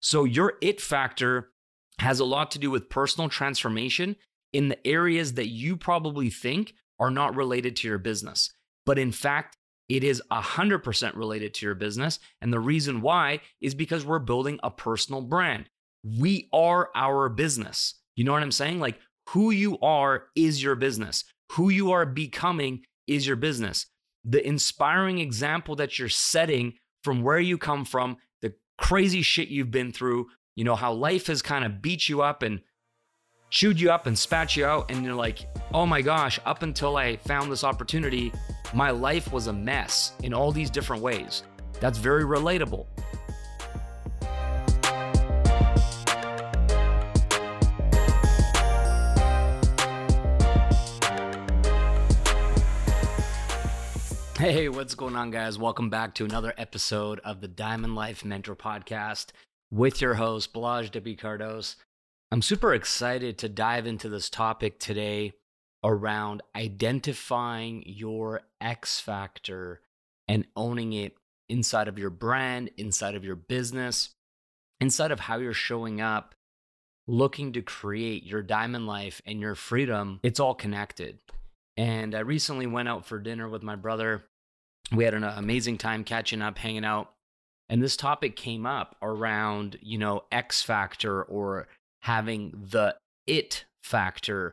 So your it factor has a lot to do with personal transformation in the areas that you probably think are not related to your business. But in fact, it is 100% related to your business. And the reason why is because we're building a personal brand. We are our business. You know what I'm saying? Like who you are is your business. Who you are becoming is your business. The inspiring example that you're setting from where you come from, crazy shit you've been through, you know, how life has kind of beat you up and chewed you up and spat you out. And you're like, oh my gosh, up until I found this opportunity, my life was a mess in all these different ways. That's very relatable. Hey, what's going on, guys? Welcome back to another episode of the Diamond Life Mentor Podcast with your host, Balazs W. Kardos. I'm super excited to dive into this topic today around identifying your X factor and owning it inside of your brand, inside of your business, inside of how you're showing up, looking to create your diamond life and your freedom. It's all connected. And I recently went out for dinner with my brother we had an uh, amazing time catching up, hanging out. And this topic came up around, you know, X factor or having the it factor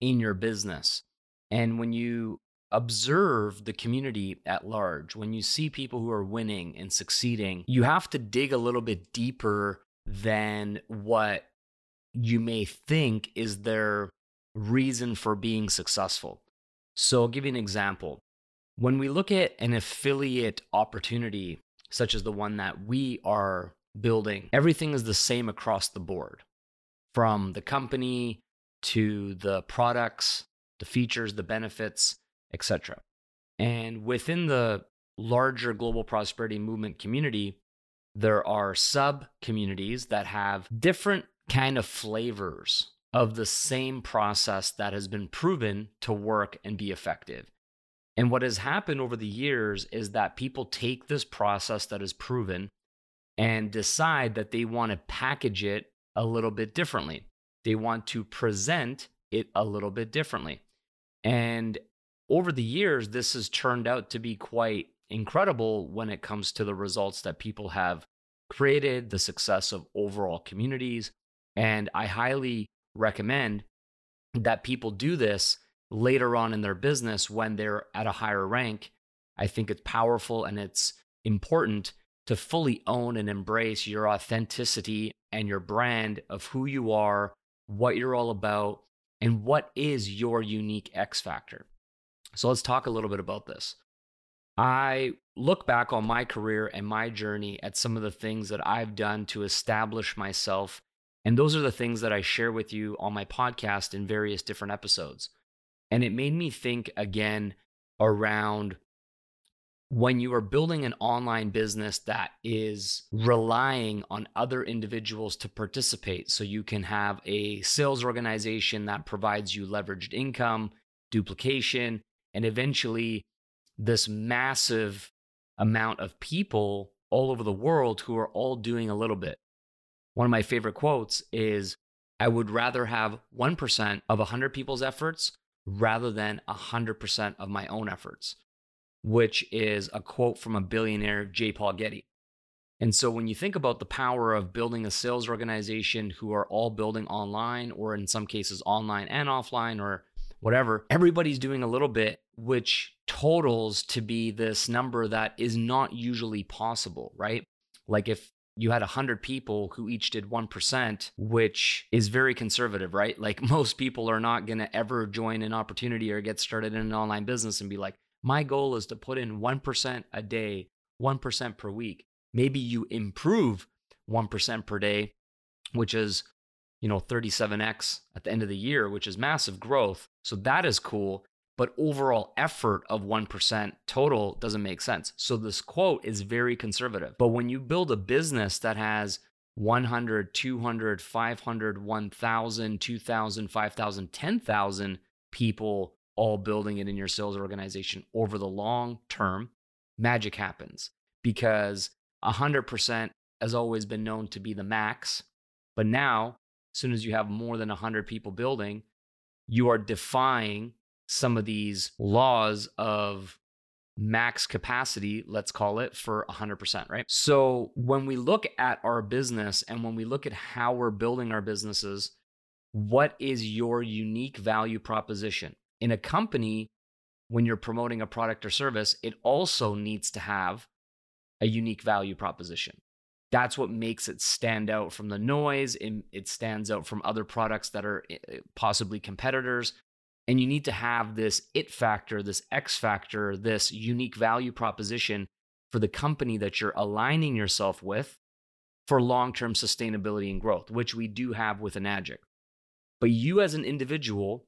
in your business. And when you observe the community at large, when you see people who are winning and succeeding, you have to dig a little bit deeper than what you may think is their reason for being successful. So, I'll give you an example. When we look at an affiliate opportunity, such as the one that we are building, everything is the same across the board from the company to the products, the features, the benefits, etc. And within the larger global prosperity movement community, there are sub communities that have different kind of flavors of the same process that has been proven to work and be effective. And what has happened over the years is that people take this process that is proven and decide that they want to package it a little bit differently. They want to present it a little bit differently. And over the years, this has turned out to be quite incredible when it comes to the results that people have created, the success of overall communities. And I highly recommend that people do this later on in their business when they're at a higher rank, I think it's powerful and it's important to fully own and embrace your authenticity and your brand of who you are, what you're all about, and what is your unique X factor. So let's talk a little bit about this. I look back on my career and my journey at some of the things that I've done to establish myself. And those are the things that I share with you on my podcast in various different episodes. And it made me think again around when you are building an online business that is relying on other individuals to participate. So you can have a sales organization that provides you leveraged income, duplication, and eventually this massive amount of people all over the world who are all doing a little bit. One of my favorite quotes is I would rather have 1% of 100 people's efforts rather than 100% of my own efforts, which is a quote from a billionaire, J. Paul Getty. And so when you think about the power of building a sales organization who are all building online, or in some cases online and offline, or whatever, everybody's doing a little bit, which totals to be this number that is not usually possible, right? Like if you had 100 people who each did 1%, which is very conservative, right? Like most people are not going to ever join an opportunity or get started in an online business and be like, my goal is to put in 1% a day, 1% per week. Maybe you improve 1% per day, which is, you know, 37x at the end of the year, which is massive growth. So that is cool but overall effort of 1% total doesn't make sense. So this quote is very conservative. But when you build a business that has 100, 200, 500, 1,000, 2,000, 5,000, 10,000 people all building it in your sales organization over the long term, magic happens because 100% has always been known to be the max. But now, as soon as you have more than 100 people building, you are defying some of these laws of max capacity, let's call it, for 100%, right? So when we look at our business and when we look at how we're building our businesses, what is your unique value proposition? In a company, when you're promoting a product or service, it also needs to have a unique value proposition. That's what makes it stand out from the noise. It, stands out from other products that are eh, eh, possibly competitors. And you need to have this it factor, this X factor, this unique value proposition for the company that you're aligning yourself with for long term sustainability and growth, which we do have with Enagic. But you as an individual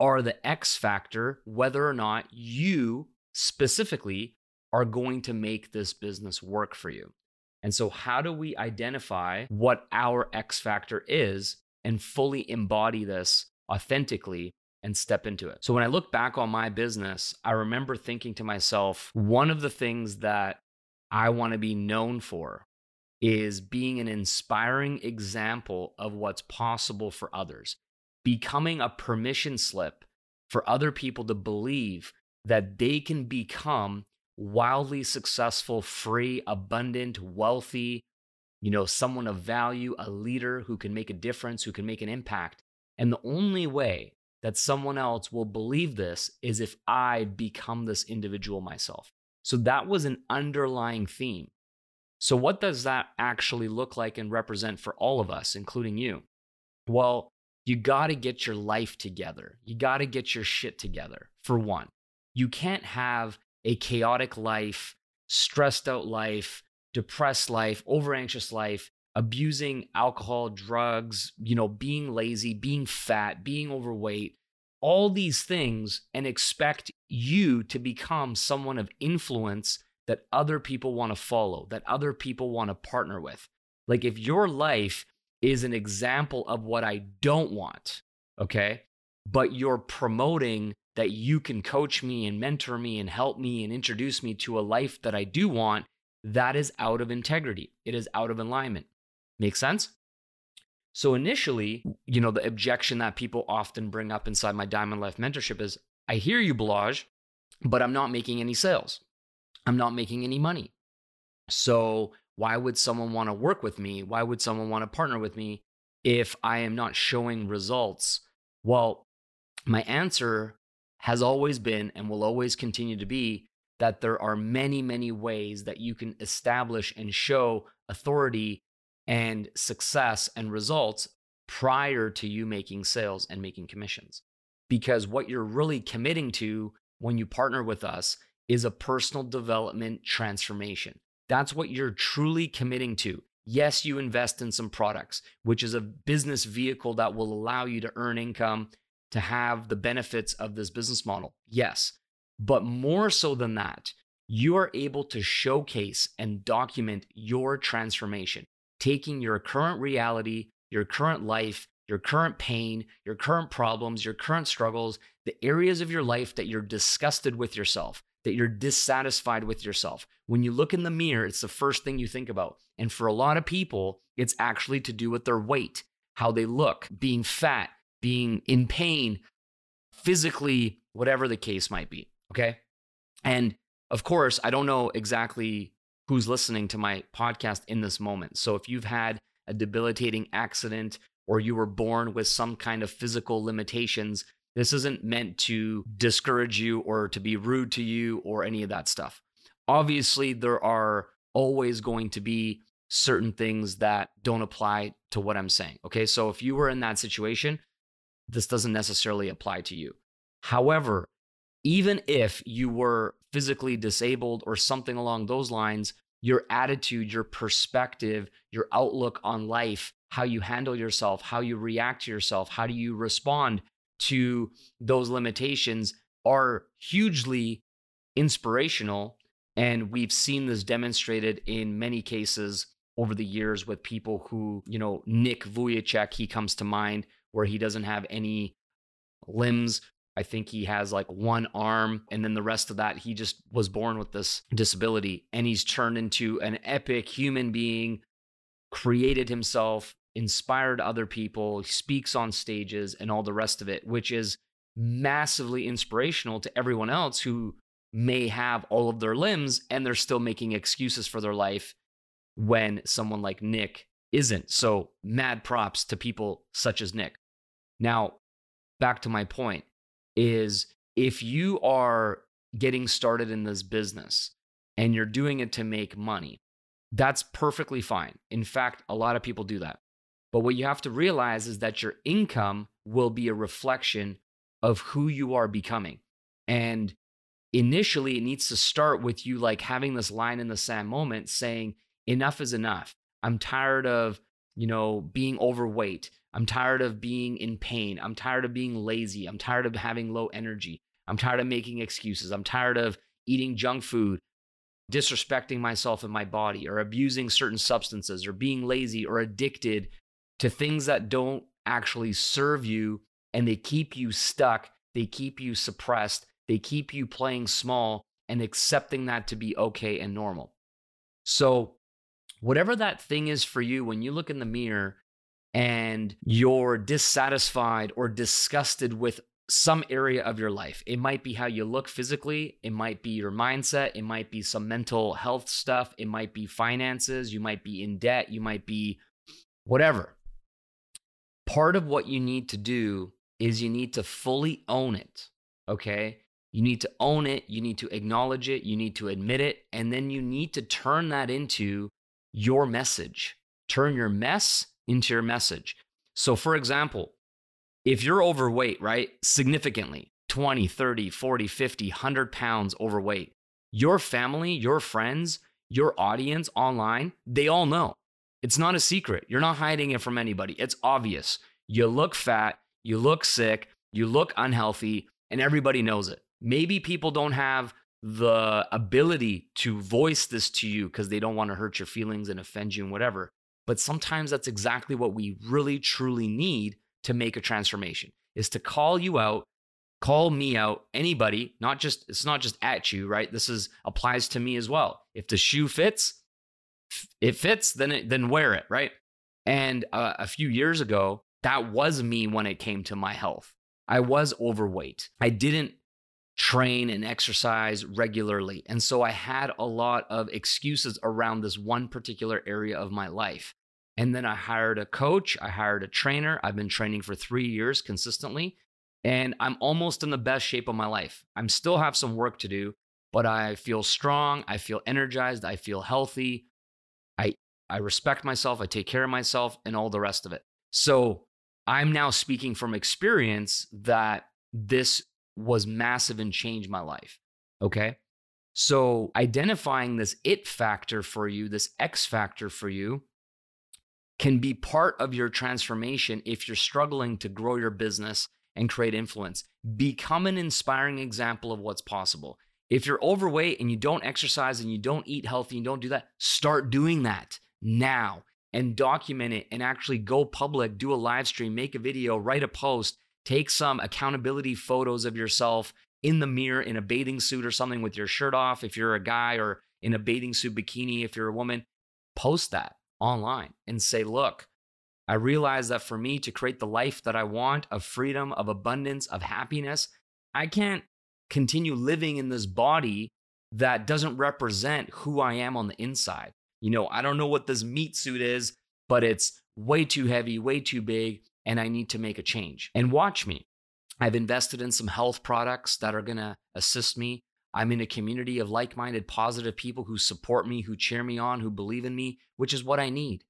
are the X factor, whether or not you specifically are going to make this business work for you. And so, how do we identify what our X factor is and fully embody this authentically and step into it? So, when I look back on my business, I remember thinking to myself, one of the things that I want to be known for is being an inspiring example of what's possible for others, becoming a permission slip for other people to believe that they can become wildly successful, free, abundant, wealthy, you know, someone of value, a leader who can make a difference, who can make an impact. And the only way that someone else will believe this is if I become this individual myself. So that was an underlying theme. So, what does that actually look like and represent for all of us, including you? Well, you got to get your life together. You got to get your shit together, for one. You can't have a chaotic life, stressed out life, depressed life, over anxious life, abusing alcohol, drugs, you know, being lazy, being fat, being overweight, all these things, and expect you to become someone of influence that other people want to follow, that other people want to partner with. Like if your life is an example of what I don't want, okay, but you're promoting that you can coach me and mentor me and help me and introduce me to a life that I do want, that is out of integrity. It is out of alignment. Make sense? So initially, you know, the objection that people often bring up inside my Diamond Life mentorship is I hear you, Balazs, but I'm not making any sales. I'm not making any money. So why would someone want to work with me? Why would someone want to partner with me if I am not showing results? Well, my answer has always been and will always continue to be that there are many, many ways that you can establish and show authority and success and results prior to you making sales and making commissions. Because what you're really committing to when you partner with us is a personal development transformation. That's what you're truly committing to. Yes, you invest in some products, which is a business vehicle that will allow you to earn income to have the benefits of this business model? Yes. But more so than that, you are able to showcase and document your transformation, taking your current reality, your current life, your current pain, your current problems, your current struggles, the areas of your life that you're disgusted with yourself, that you're dissatisfied with yourself. When you look in the mirror, it's the first thing you think about. And for a lot of people, it's actually to do with their weight, how they look, being fat, being in pain, physically, whatever the case might be. Okay. And of course, I don't know exactly who's listening to my podcast in this moment. So if you've had a debilitating accident or you were born with some kind of physical limitations, this isn't meant to discourage you or to be rude to you or any of that stuff. Obviously, there are always going to be certain things that don't apply to what I'm saying. Okay. So if you were in that situation, this doesn't necessarily apply to you. However, even if you were physically disabled or something along those lines, your attitude, your perspective, your outlook on life, how you handle yourself, how you react to yourself, how do you respond to those limitations are hugely inspirational. And we've seen this demonstrated in many cases over the years with people who, you know, Nick Vujicic, he comes to mind, where he doesn't have any limbs. I think he has like one arm, and then the rest of that, he just was born with this disability. And he's turned into an epic human being, created himself, inspired other people, speaks on stages, and all the rest of it, which is massively inspirational to everyone else who may have all of their limbs and they're still making excuses for their life when someone like Nick isn't. So, mad props to people such as Nick. Now, back to my point is if you are getting started in this business and you're doing it to make money, that's perfectly fine. In fact, a lot of people do that. But what you have to realize is that your income will be a reflection of who you are becoming. And initially, it needs to start with you like having this line in the sand moment saying, enough is enough. I'm tired of, you know, being overweight. I'm tired of being in pain. I'm tired of being lazy. I'm tired of having low energy. I'm tired of making excuses. I'm tired of eating junk food, disrespecting myself and my body, or abusing certain substances, or being lazy or addicted to things that don't actually serve you and they keep you stuck. They keep you suppressed. They keep you playing small and accepting that to be okay and normal. So, whatever that thing is for you, when you look in the mirror and you're dissatisfied or disgusted with some area of your life. It might be how you look physically, it might be your mindset, it might be some mental health stuff, it might be finances, you might be in debt, you might be whatever. Part of what you need to do is you need to fully own it, okay? You need to own it, you need to acknowledge it, you need to admit it, and then you need to turn that into your message. Turn your mess into your message. So, for example, if you're overweight, right, significantly 20, 30, 40, 50, 100 pounds overweight, your family, your friends, your audience online, they all know. It's not a secret. You're not hiding it from anybody. It's obvious. You look fat, you look sick, you look unhealthy, and everybody knows it. Maybe people don't have the ability to voice this to you because they don't want to hurt your feelings and offend you and whatever. But sometimes that's exactly what we really truly need to make a transformation is to call you out, call me out, anybody, not just it's not just at you, right? This is applies to me as well. If the shoe fits, it fits, then it, then wear it, right? And uh, a few years ago, that was me when it came to my health. I was overweight. I didn't train and exercise regularly. And so I had a lot of excuses around this one particular area of my life. And then I hired a coach, I hired a trainer. I've been training for three years consistently, and I'm almost in the best shape of my life. I'm still have some work to do, but I feel strong, I feel energized, I feel healthy. I I respect myself, I take care of myself, and all the rest of it. So I'm now speaking from experience that this was massive and changed my life. Okay. So identifying this it factor for you, this X factor for you, can be part of your transformation if you're struggling to grow your business and create influence. Become an inspiring example of what's possible. If you're overweight and you don't exercise and you don't eat healthy and don't do that, start doing that now and document it and actually go public, do a live stream, make a video, write a post, take some accountability photos of yourself in the mirror in a bathing suit or something with your shirt off if you're a guy or in a bathing suit bikini if you're a woman. Post that online and say, look, I realize that for me to create the life that I want of freedom, of abundance, of happiness, I can't continue living in this body that doesn't represent who I am on the inside. You know, I don't know what this meat suit is, but it's way too heavy, way too big, and I need to make a change. And watch me. I've invested in some health products that are going to assist me I'm in a community of like minded, positive people who support me, who cheer me on, who believe in me, which is what I need.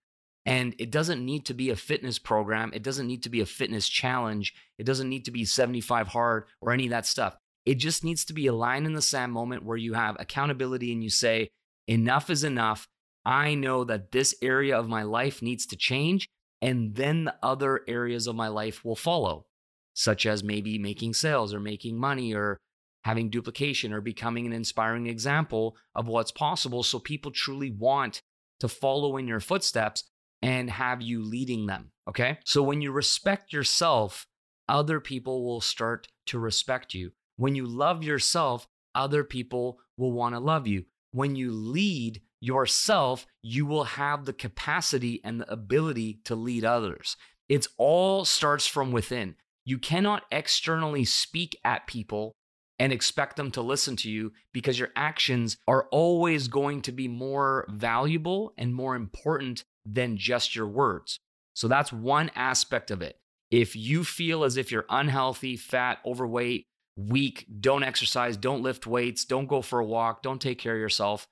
And it doesn't need to be a fitness program. It doesn't need to be a fitness challenge. It doesn't need to be 75 hard or any of that stuff. It just needs to be a line in the sand moment where you have accountability and you say, enough is enough. I know that this area of my life needs to change. And then the other areas of my life will follow, such as maybe making sales or making money or having duplication or becoming an inspiring example of what's possible so people truly want to follow in your footsteps and have you leading them. Okay. So when you respect yourself, other people will start to respect you. When you love yourself, other people will want to love you. When you lead, yourself, you will have the capacity and the ability to lead others. It's all starts from within. You cannot externally speak at people and expect them to listen to you because your actions are always going to be more valuable and more important than just your words. So that's one aspect of it. If you feel as if you're unhealthy, fat, overweight, weak, don't exercise, don't lift weights, don't go for a walk, don't take care of yourself,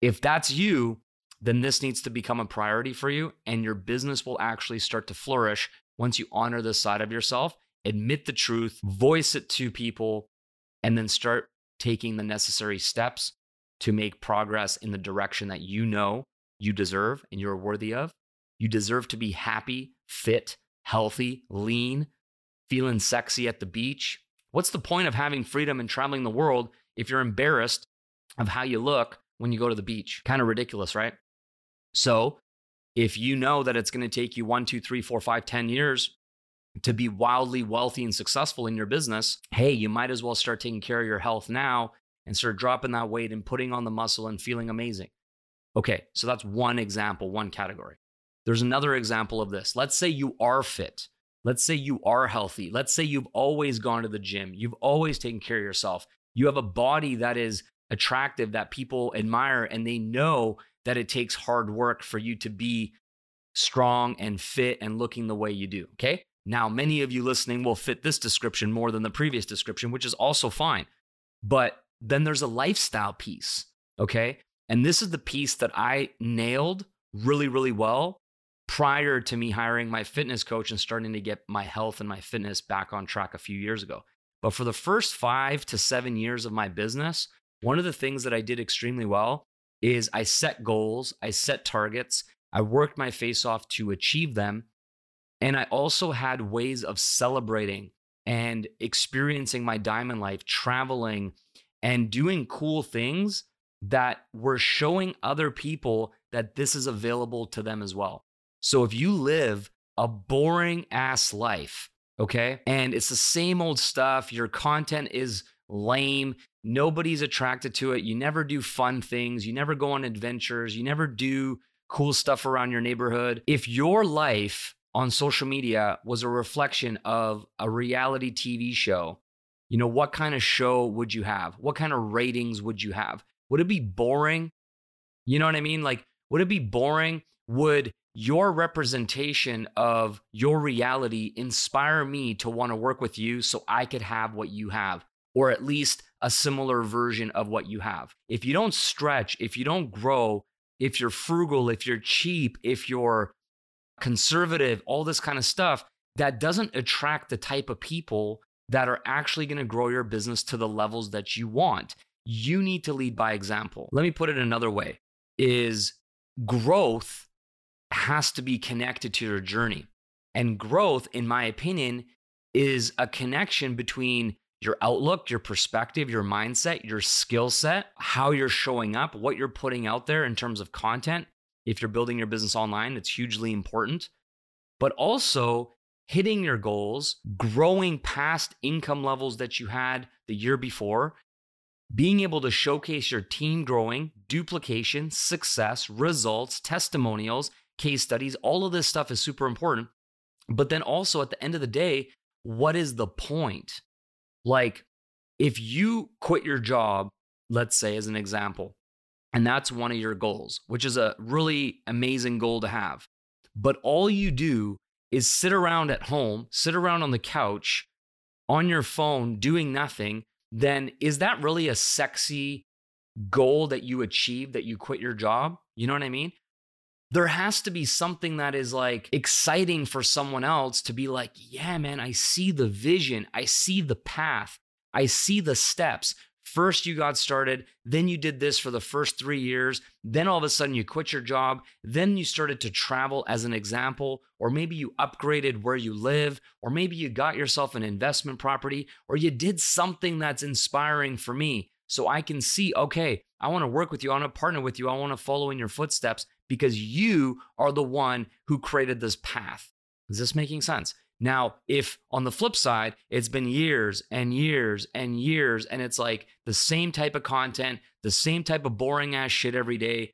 if that's you, then this needs to become a priority for you and your business will actually start to flourish once you honor this side of yourself, admit the truth, voice it to people, and then start taking the necessary steps to make progress in the direction that you know you deserve and you're worthy of. You deserve to be happy, fit, healthy, lean, feeling sexy at the beach. What's the point of having freedom and traveling the world if you're embarrassed of how you look when you go to the beach? Kind of ridiculous, right? So, if you know that it's going to take you one, two, three, four, five, ten years to be wildly wealthy and successful in your business, hey, you might as well start taking care of your health now and start dropping that weight and putting on the muscle and feeling amazing. Okay, so that's one example, one category. There's another example of this. Let's say you are fit. Let's say you are healthy. Let's say you've always gone to the gym. You've always taken care of yourself. You have a body that is attractive, that people admire, and they know that it takes hard work for you to be strong and fit and looking the way you do. Okay. Now, many of you listening will fit this description more than the previous description, which is also fine. But then there's a lifestyle piece. Okay. And this is the piece that I nailed really, really well prior to me hiring my fitness coach and starting to get my health and my fitness back on track a few years ago. But for the first five to seven years of my business, one of the things that I did extremely well is I set goals, I set targets, I worked my face off to achieve them. And I also had ways of celebrating and experiencing my diamond life, traveling and doing cool things that were showing other people that this is available to them as well. So if you live a boring ass life, okay, and it's the same old stuff, your content is lame, nobody's attracted to it, you never do fun things, you never go on adventures, you never do cool stuff around your neighborhood. If your life on social media was a reflection of a reality TV show, you know, what kind of show would you have? What kind of ratings would you have? Would it be boring? You know what I mean? Like, would it be boring? Would your representation of your reality inspire me to want to work with you so I could have what you have, or at least a similar version of what you have? If you don't stretch, if you don't grow, if you're frugal, if you're cheap, if you're conservative, all this kind of stuff, that doesn't attract the type of people that are actually going to grow your business to the levels that you want. You need to lead by example. Let me put it another way is growth has to be connected to your journey. And growth, in my opinion, is a connection between your outlook, your perspective, your mindset, your skill set, how you're showing up, what you're putting out there in terms of content, if you're building your business online, it's hugely important. But also hitting your goals, growing past income levels that you had the year before, being able to showcase your team growing, duplication, success, results, testimonials, case studies, all of this stuff is super important. But then also at the end of the day, what is the point? Like, if you quit your job, let's say as an example, and that's one of your goals, which is a really amazing goal to have. But all you do is sit around at home, sit around on the couch, on your phone, doing nothing. Then is that really a sexy goal that you achieve that you quit your job? You know what I mean? There has to be something that is like exciting for someone else to be like, yeah, man, I see the vision. I see the path. I see the steps. First, you got started, then you did this for the first three years. Then all of a sudden, you quit your job. Then you started to travel as an example, or maybe you upgraded where you live, or maybe you got yourself an investment property, or you did something that's inspiring for me. So I can see, okay, I want to work with you. I want to partner with you. I want to follow in your footsteps because you are the one who created this path. Is this making sense? Now, if on the flip side, it's been years and years and years, and it's like the same type of content, the same type of boring ass shit every day,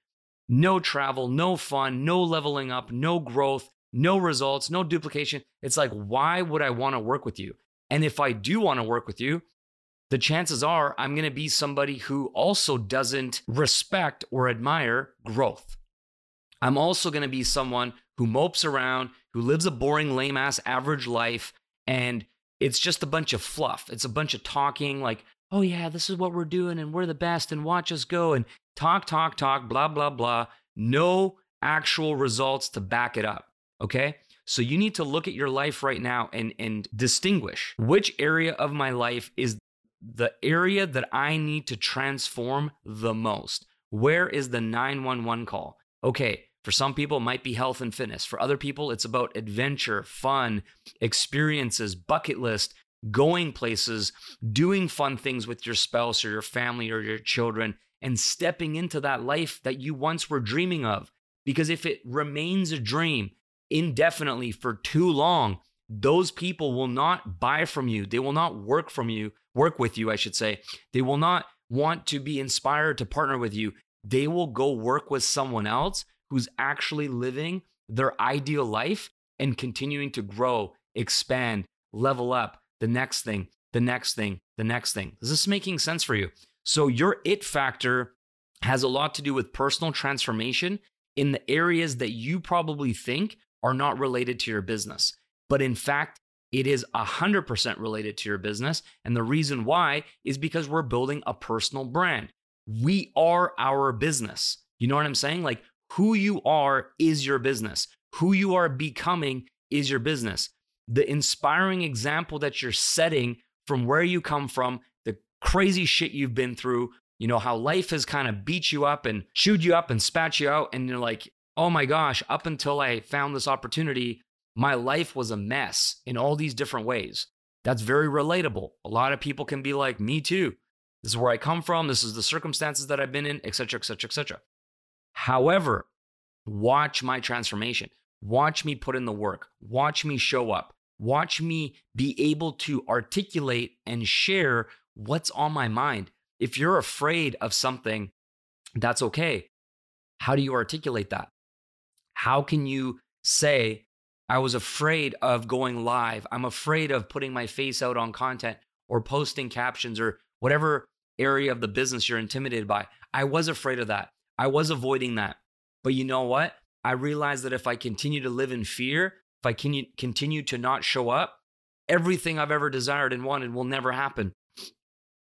no travel, no fun, no leveling up, no growth, no results, no duplication. It's like, why would I want to work with you? And if I do want to work with you, the chances are I'm going to be somebody who also doesn't respect or admire growth. I'm also going to be someone who mopes around, who lives a boring, lame ass average life, and it's just a bunch of fluff. It's a bunch of talking, like, oh yeah, this is what we're doing, and we're the best, and watch us go, and talk, talk, talk, blah, blah, blah. No actual results to back it up. Okay. So you need to look at your life right now and, and distinguish which area of my life is the area that I need to transform the most. Where is the 911 call? Okay, for some people, it might be health and fitness. For other people, it's about adventure, fun, experiences, bucket list, going places, doing fun things with your spouse or your family or your children, and stepping into that life that you once were dreaming of. Because if it remains a dream indefinitely for too long, those people will not buy from you. They will not work from you, work with you, I should say. They will not want to be inspired to partner with you. They will go work with someone else who's actually living their ideal life and continuing to grow, expand, level up, the next thing, the next thing, the next thing. Is this making sense for you? So, your it factor has a lot to do with personal transformation in the areas that you probably think are not related to your business. But in fact, it is 100% related to your business. And the reason why is because we're building a personal brand. We are our business. You know what I'm saying? Like who you are is your business. Who you are becoming is your business. The inspiring example that you're setting from where you come from, the crazy shit you've been through, you know, how life has kind of beat you up and chewed you up and spat you out. And you're like, oh my gosh, up until I found this opportunity, my life was a mess in all these different ways. That's very relatable. A lot of people can be like, me too. This is where I come from. This is the circumstances that I've been in, etc., etc., etc. However, watch my transformation. Watch me put in the work. Watch me show up. Watch me be able to articulate and share what's on my mind. If you're afraid of something, that's okay. How do you articulate that? How can you say, I was afraid of going live? I'm afraid of putting my face out on content or posting captions or whatever area of the business you're intimidated by. I was afraid of that. I was avoiding that. But you know what? I realized that if I continue to live in fear, if I can continue to not show up, everything I've ever desired and wanted will never happen.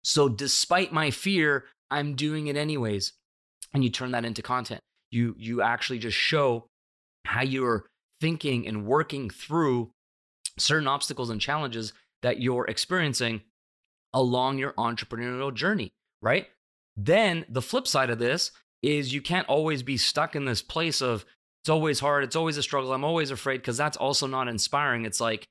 So, despite my fear, I'm doing it anyways. And you turn that into content. You you actually just show how you're thinking and working through certain obstacles and challenges that you're experiencing along your entrepreneurial journey, right? Then the flip side of this is you can't always be stuck in this place of it's always hard, it's always a struggle, I'm always afraid, because that's also not inspiring. It's like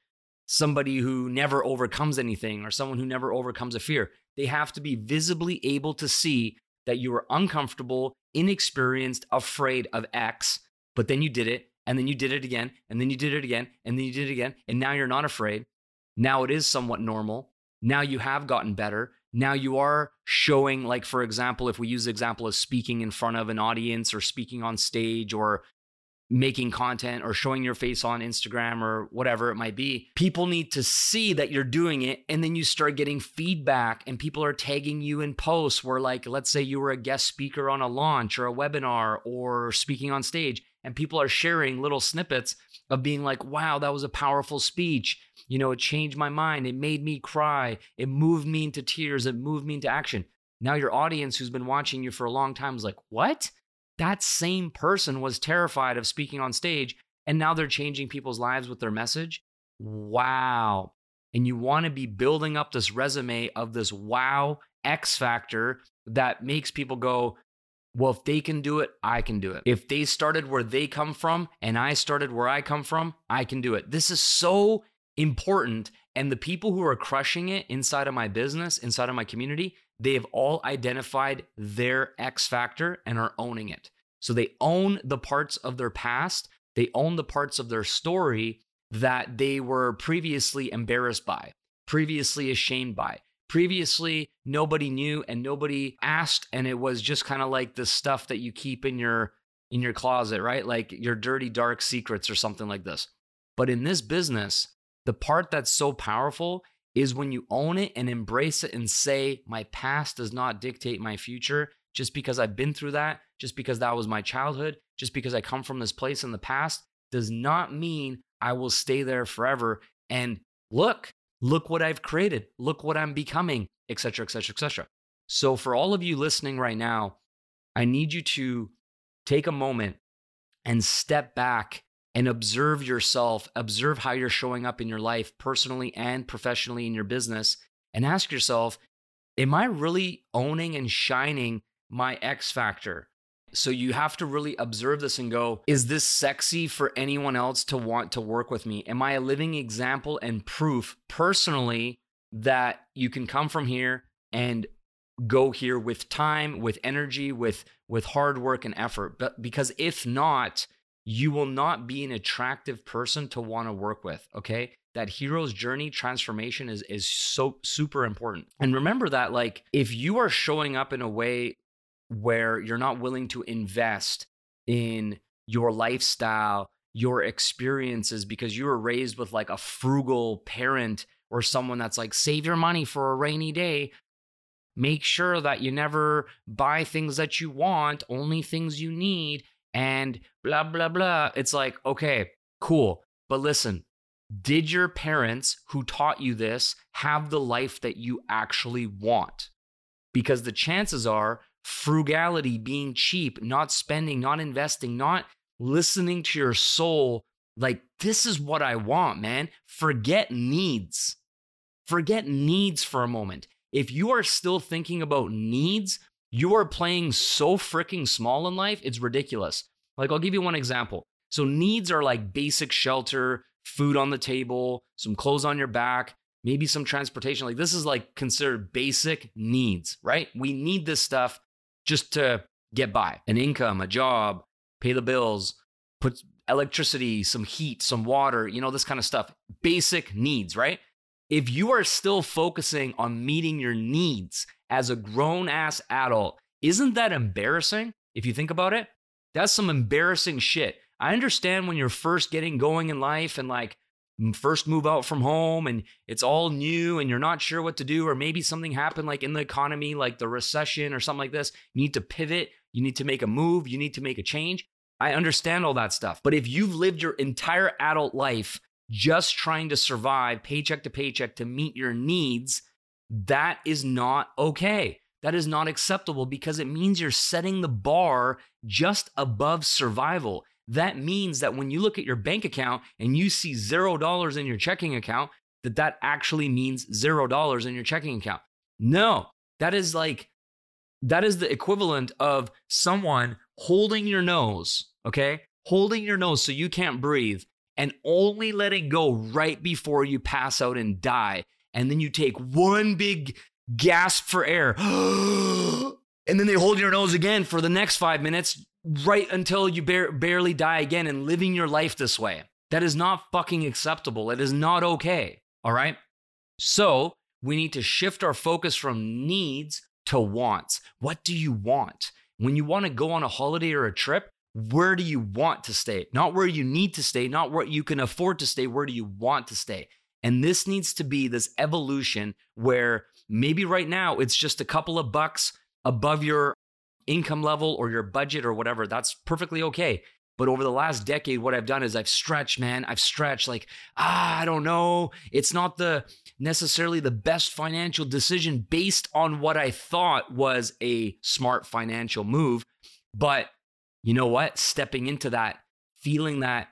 somebody who never overcomes anything or someone who never overcomes a fear. They have to be visibly able to see that you were uncomfortable, inexperienced, afraid of X, but then you did it, and then you did it again, and then you did it again, and then you did it again, and now you're not afraid. Now it is somewhat normal. Now you have gotten better. Now you are showing, like, for example, if we use the example of speaking in front of an audience or speaking on stage or making content or showing your face on Instagram or whatever it might be, people need to see that you're doing it. And then you start getting feedback, and people are tagging you in posts where, like, let's say you were a guest speaker on a launch or a webinar or speaking on stage, and people are sharing little snippets of being like, wow, that was a powerful speech. You know, it changed my mind. It made me cry. It moved me into tears. It moved me into action. Now, your audience who's been watching you for a long time is like, what? That same person was terrified of speaking on stage, and now they're changing people's lives with their message. Wow. And you want to be building up this resume of this wow X factor that makes people go, well, if they can do it, I can do it. If they started where they come from and I started where I come from, I can do it. This is so important. And the people who are crushing it inside of my business, inside of my community, they have all identified their X factor and are owning it. So they own the parts of their past, they own the parts of their story that they were previously embarrassed by, previously ashamed by. Previously, nobody knew and nobody asked, and it was just kind of like the stuff that you keep in your in your closet, right? Like your dirty, dark secrets or something like this. But in this business, the part that's so powerful is when you own it and embrace it and say, My past does not dictate my future just because I've been through that, just because that was my childhood, just because I come from this place in the past does not mean I will stay there forever. And look, look what I've created, look what I'm becoming, etc., etc., etc. So for all of you listening right now, I need you to take a moment and step back and observe yourself, observe how you're showing up in your life personally and professionally in your business, and ask yourself, am I really owning and shining my X factor? So you have to really observe this and go, is this sexy for anyone else to want to work with me? Am I a living example and proof personally that you can come from here and go here with time, with energy, with with hard work and effort? But because if not, you will not be an attractive person to want to work with, okay? That hero's journey transformation is is so super important. And remember that like if you are showing up in a way where you're not willing to invest in your lifestyle, your experiences, because you were raised with like a frugal parent or someone that's like, save your money for a rainy day. Make sure that you never buy things that you want, only things you need, and blah, blah, blah. It's like, okay, cool. But listen, did your parents who taught you this have the life that you actually want? Because the chances are frugality, being cheap, not spending, not investing, not listening to your soul. Like, this is what I want, man. Forget needs. Forget needs for a moment. If you are still thinking about needs, you are playing so freaking small in life, it's ridiculous. Like, I'll give you one example. So, needs are like basic shelter, food on the table, some clothes on your back, maybe some transportation. Like, this is like considered basic needs, right? We need this stuff just to get by an income, a job, pay the bills, put electricity, some heat, some water, you know, this kind of stuff. Basic needs, right? If you are still focusing on meeting your needs as a grown ass adult, isn't that embarrassing if you think about it? That's some embarrassing shit. I understand when you're first getting going in life and like first move out from home and it's all new and you're not sure what to do or maybe something happened like in the economy like the recession or something like this you need to pivot you need to make a move you need to make a change i understand all that stuff but if you've lived your entire adult life just trying to survive paycheck to paycheck to meet your needs that is not okay that is not acceptable because it means you're setting the bar just above survival that means that when you look at your bank account and you see zero dollars in your checking account, that that actually means zero dollars in your checking account. No, that is like, that is the equivalent of someone holding your nose, okay? Holding your nose so you can't breathe and only letting go right before you pass out and die. And then you take one big gasp for air. and then they hold your nose again for the next five minutes right until you bar- barely die again and living your life this way. That is not fucking acceptable. It is not okay. All right. So we need to shift our focus from needs to wants. What do you want? When you want to go on a holiday or a trip, where do you want to stay? Not where you need to stay, not where you can afford to stay. Where do you want to stay? And this needs to be this evolution where maybe right now it's just a couple of bucks above your income level or your budget or whatever, that's perfectly okay. But over the last decade, what I've done is I've stretched, man. I've stretched like, ah, I don't know. It's not the necessarily the best financial decision based on what I thought was a smart financial move. But you know what? Stepping into that, feeling that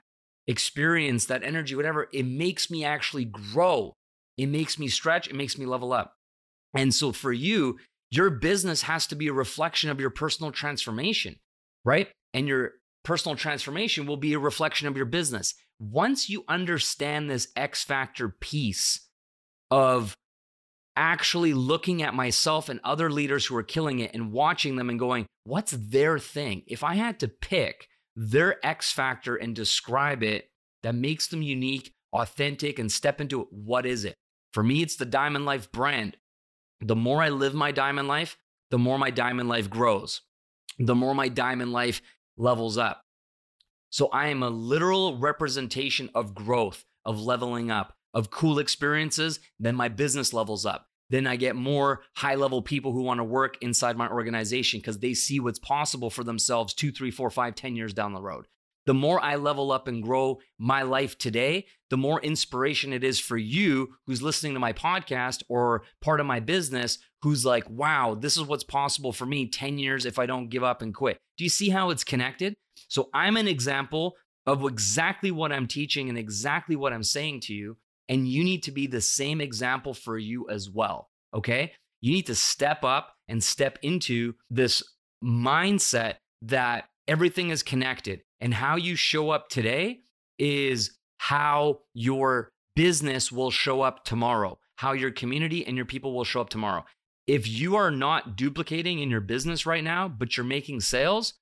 experience, that energy, whatever, it makes me actually grow. It makes me stretch. It makes me level up. And so for you, your business has to be a reflection of your personal transformation, right? And your personal transformation will be a reflection of your business. Once you understand this X factor piece of actually looking at myself and other leaders who are killing it and watching them and going, what's their thing? If I had to pick their X factor and describe it that makes them unique, authentic, and step into it, what is it? For me, it's the Diamond Life brand the more I live my diamond life, the more my diamond life grows. The more my diamond life levels up. So I am a literal representation of growth, of leveling up, of cool experiences. Then my business levels up. Then I get more high level people who want to work inside my organization because they see what's possible for themselves two, three, four, five, ten years down the road the more I level up and grow my life today, the more inspiration it is for you who's listening to my podcast or part of my business who's like, wow, this is what's possible for me 10 years if I don't give up and quit. Do you see how it's connected? So I'm an example of exactly what I'm teaching and exactly what I'm saying to you. And you need to be the same example for you as well. Okay. You need to step up and step into this mindset that everything is connected. And how you show up today is how your business will show up tomorrow, how your community and your people will show up tomorrow. If you are not duplicating in your business right now, but you're making sales,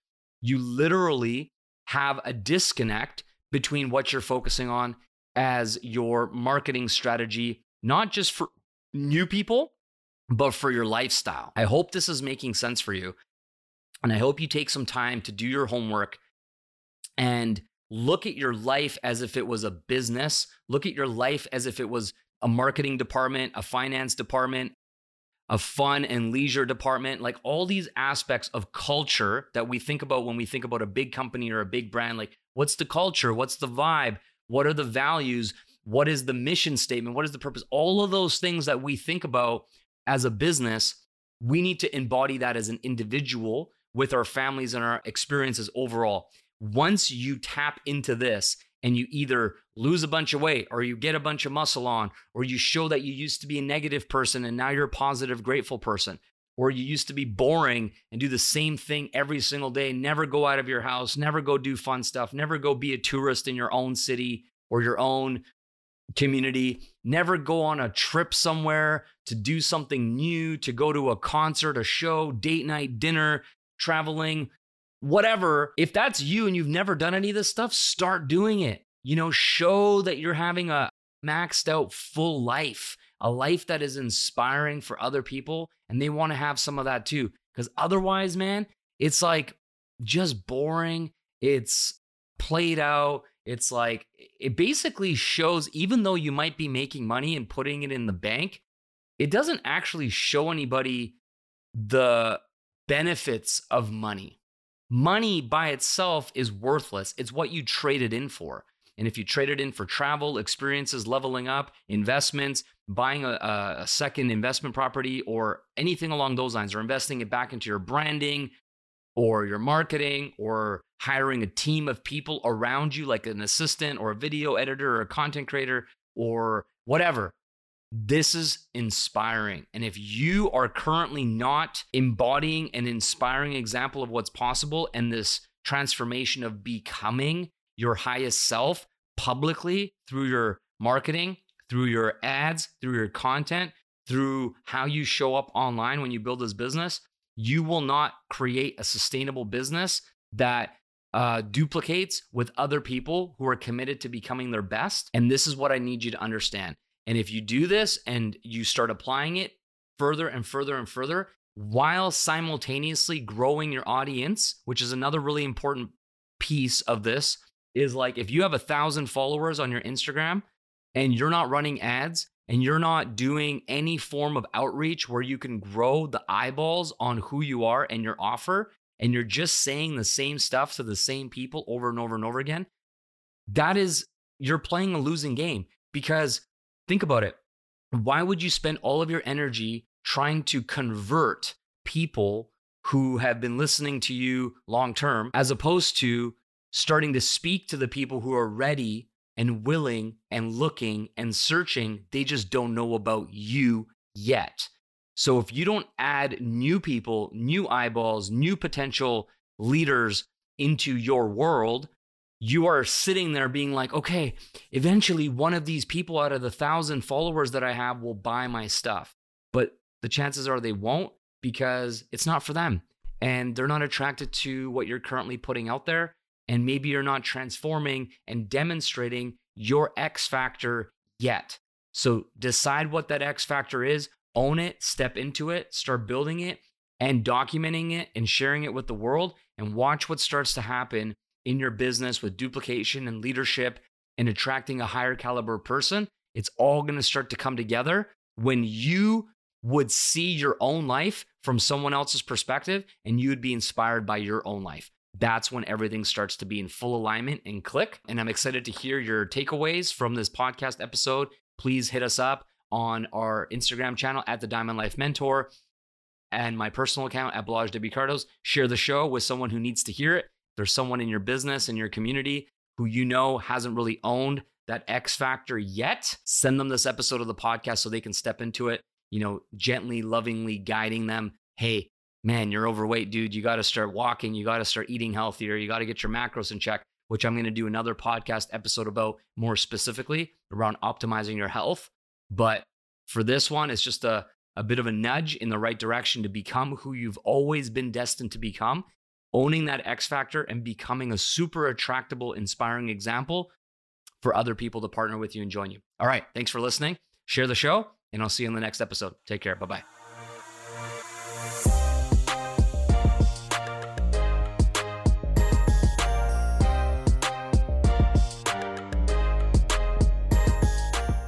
you literally have a disconnect between what you're focusing on as your marketing strategy, not just for new people, but for your lifestyle. I hope this is making sense for you. And I hope you take some time to do your homework and look at your life as if it was a business. Look at your life as if it was a marketing department, a finance department, a fun and leisure department, like all these aspects of culture that we think about when we think about a big company or a big brand. Like, what's the culture? What's the vibe? What are the values? What is the mission statement? What is the purpose? All of those things that we think about as a business, we need to embody that as an individual with our families and our experiences overall once you tap into this and you either lose a bunch of weight or you get a bunch of muscle on or you show that you used to be a negative person and now you're a positive grateful person or you used to be boring and do the same thing every single day never go out of your house never go do fun stuff never go be a tourist in your own city or your own community never go on a trip somewhere to do something new to go to a concert a show date night dinner traveling whatever, if that's you and you've never done any of this stuff, start doing it. You know, show that you're having a maxed out full life, a life that is inspiring for other people, and they want to have some of that too. Because otherwise, man, it's like just boring. It's played out. It's like it basically shows, even though you might be making money and putting it in the bank, it doesn't actually show anybody the benefits of money money by itself is worthless. It's what you trade it in for. And if you trade it in for travel, experiences, leveling up, investments, buying a, a, second investment property, or anything along those lines, or investing it back into your branding or your marketing, or hiring a team of people around you, like an assistant or a video editor or a content creator or whatever, this is inspiring. And if you are currently not embodying an inspiring example of what's possible and this transformation of becoming your highest self publicly through your marketing, through your ads, through your content, through how you show up online when you build this business, you will not create a sustainable business that uh, duplicates with other people who are committed to becoming their best. And this is what I need you to understand. And if you do this and you start applying it further and further and further, while simultaneously growing your audience, which is another really important piece of this, is like if you have a thousand followers on your Instagram and you're not running ads and you're not doing any form of outreach where you can grow the eyeballs on who you are and your offer, and you're just saying the same stuff to the same people over and over and over again, that is, you're playing a losing game because Think about it. Why would you spend all of your energy trying to convert people who have been listening to you long term as opposed to starting to speak to the people who are ready and willing and looking and searching? They just don't know about you yet. So if you don't add new people, new eyeballs, new potential leaders into your world, you are sitting there being like, okay, eventually one of these people out of the thousand followers that I have will buy my stuff. But the chances are they won't because it's not for them. And they're not attracted to what you're currently putting out there. And maybe you're not transforming and demonstrating your X factor yet. So decide what that X factor is, own it, step into it, start building it, and documenting it and sharing it with the world and watch what starts to happen in your business with duplication and leadership and attracting a higher caliber person. It's all going to start to come together when you would see your own life from someone else's perspective and you would be inspired by your own life. That's when everything starts to be in full alignment and click. And I'm excited to hear your takeaways from this podcast episode. Please hit us up on our Instagram channel at the Diamond Life Mentor and my personal account at Balazs W Kardos. Share the show with someone who needs to hear it. There's someone in your business, in your community who you know hasn't really owned that X factor yet. Send them this episode of the podcast so they can step into it, you know, gently, lovingly guiding them. Hey, man, you're overweight, dude. You got to start walking. You got to start eating healthier. You got to get your macros in check, which I'm going to do another podcast episode about more specifically around optimizing your health. But for this one, it's just a, a bit of a nudge in the right direction to become who you've always been destined to become, owning that X factor and becoming a super attractable, inspiring example for other people to partner with you and join you. All right. Thanks for listening. Share the show, and I'll see you in the next episode. Take care. Bye bye.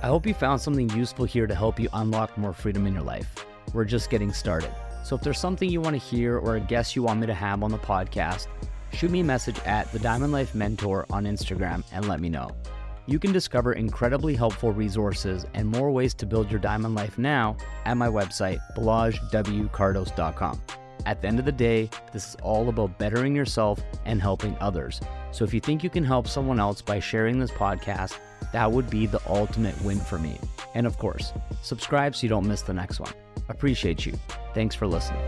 I hope you found something useful here to help you unlock more freedom in your life. We're just getting started. So if there's something you want to hear or a guest you want me to have on the podcast, shoot me a message at the Diamond Life Mentor on Instagram and let me know. You can discover incredibly helpful resources and more ways to build your diamond life now at my website, balazswkardos.com. At the end of the day, this is all about bettering yourself and helping others. So if you think you can help someone else by sharing this podcast, that would be the ultimate win for me. And of course, subscribe so you don't miss the next one. Appreciate you. Thanks for listening.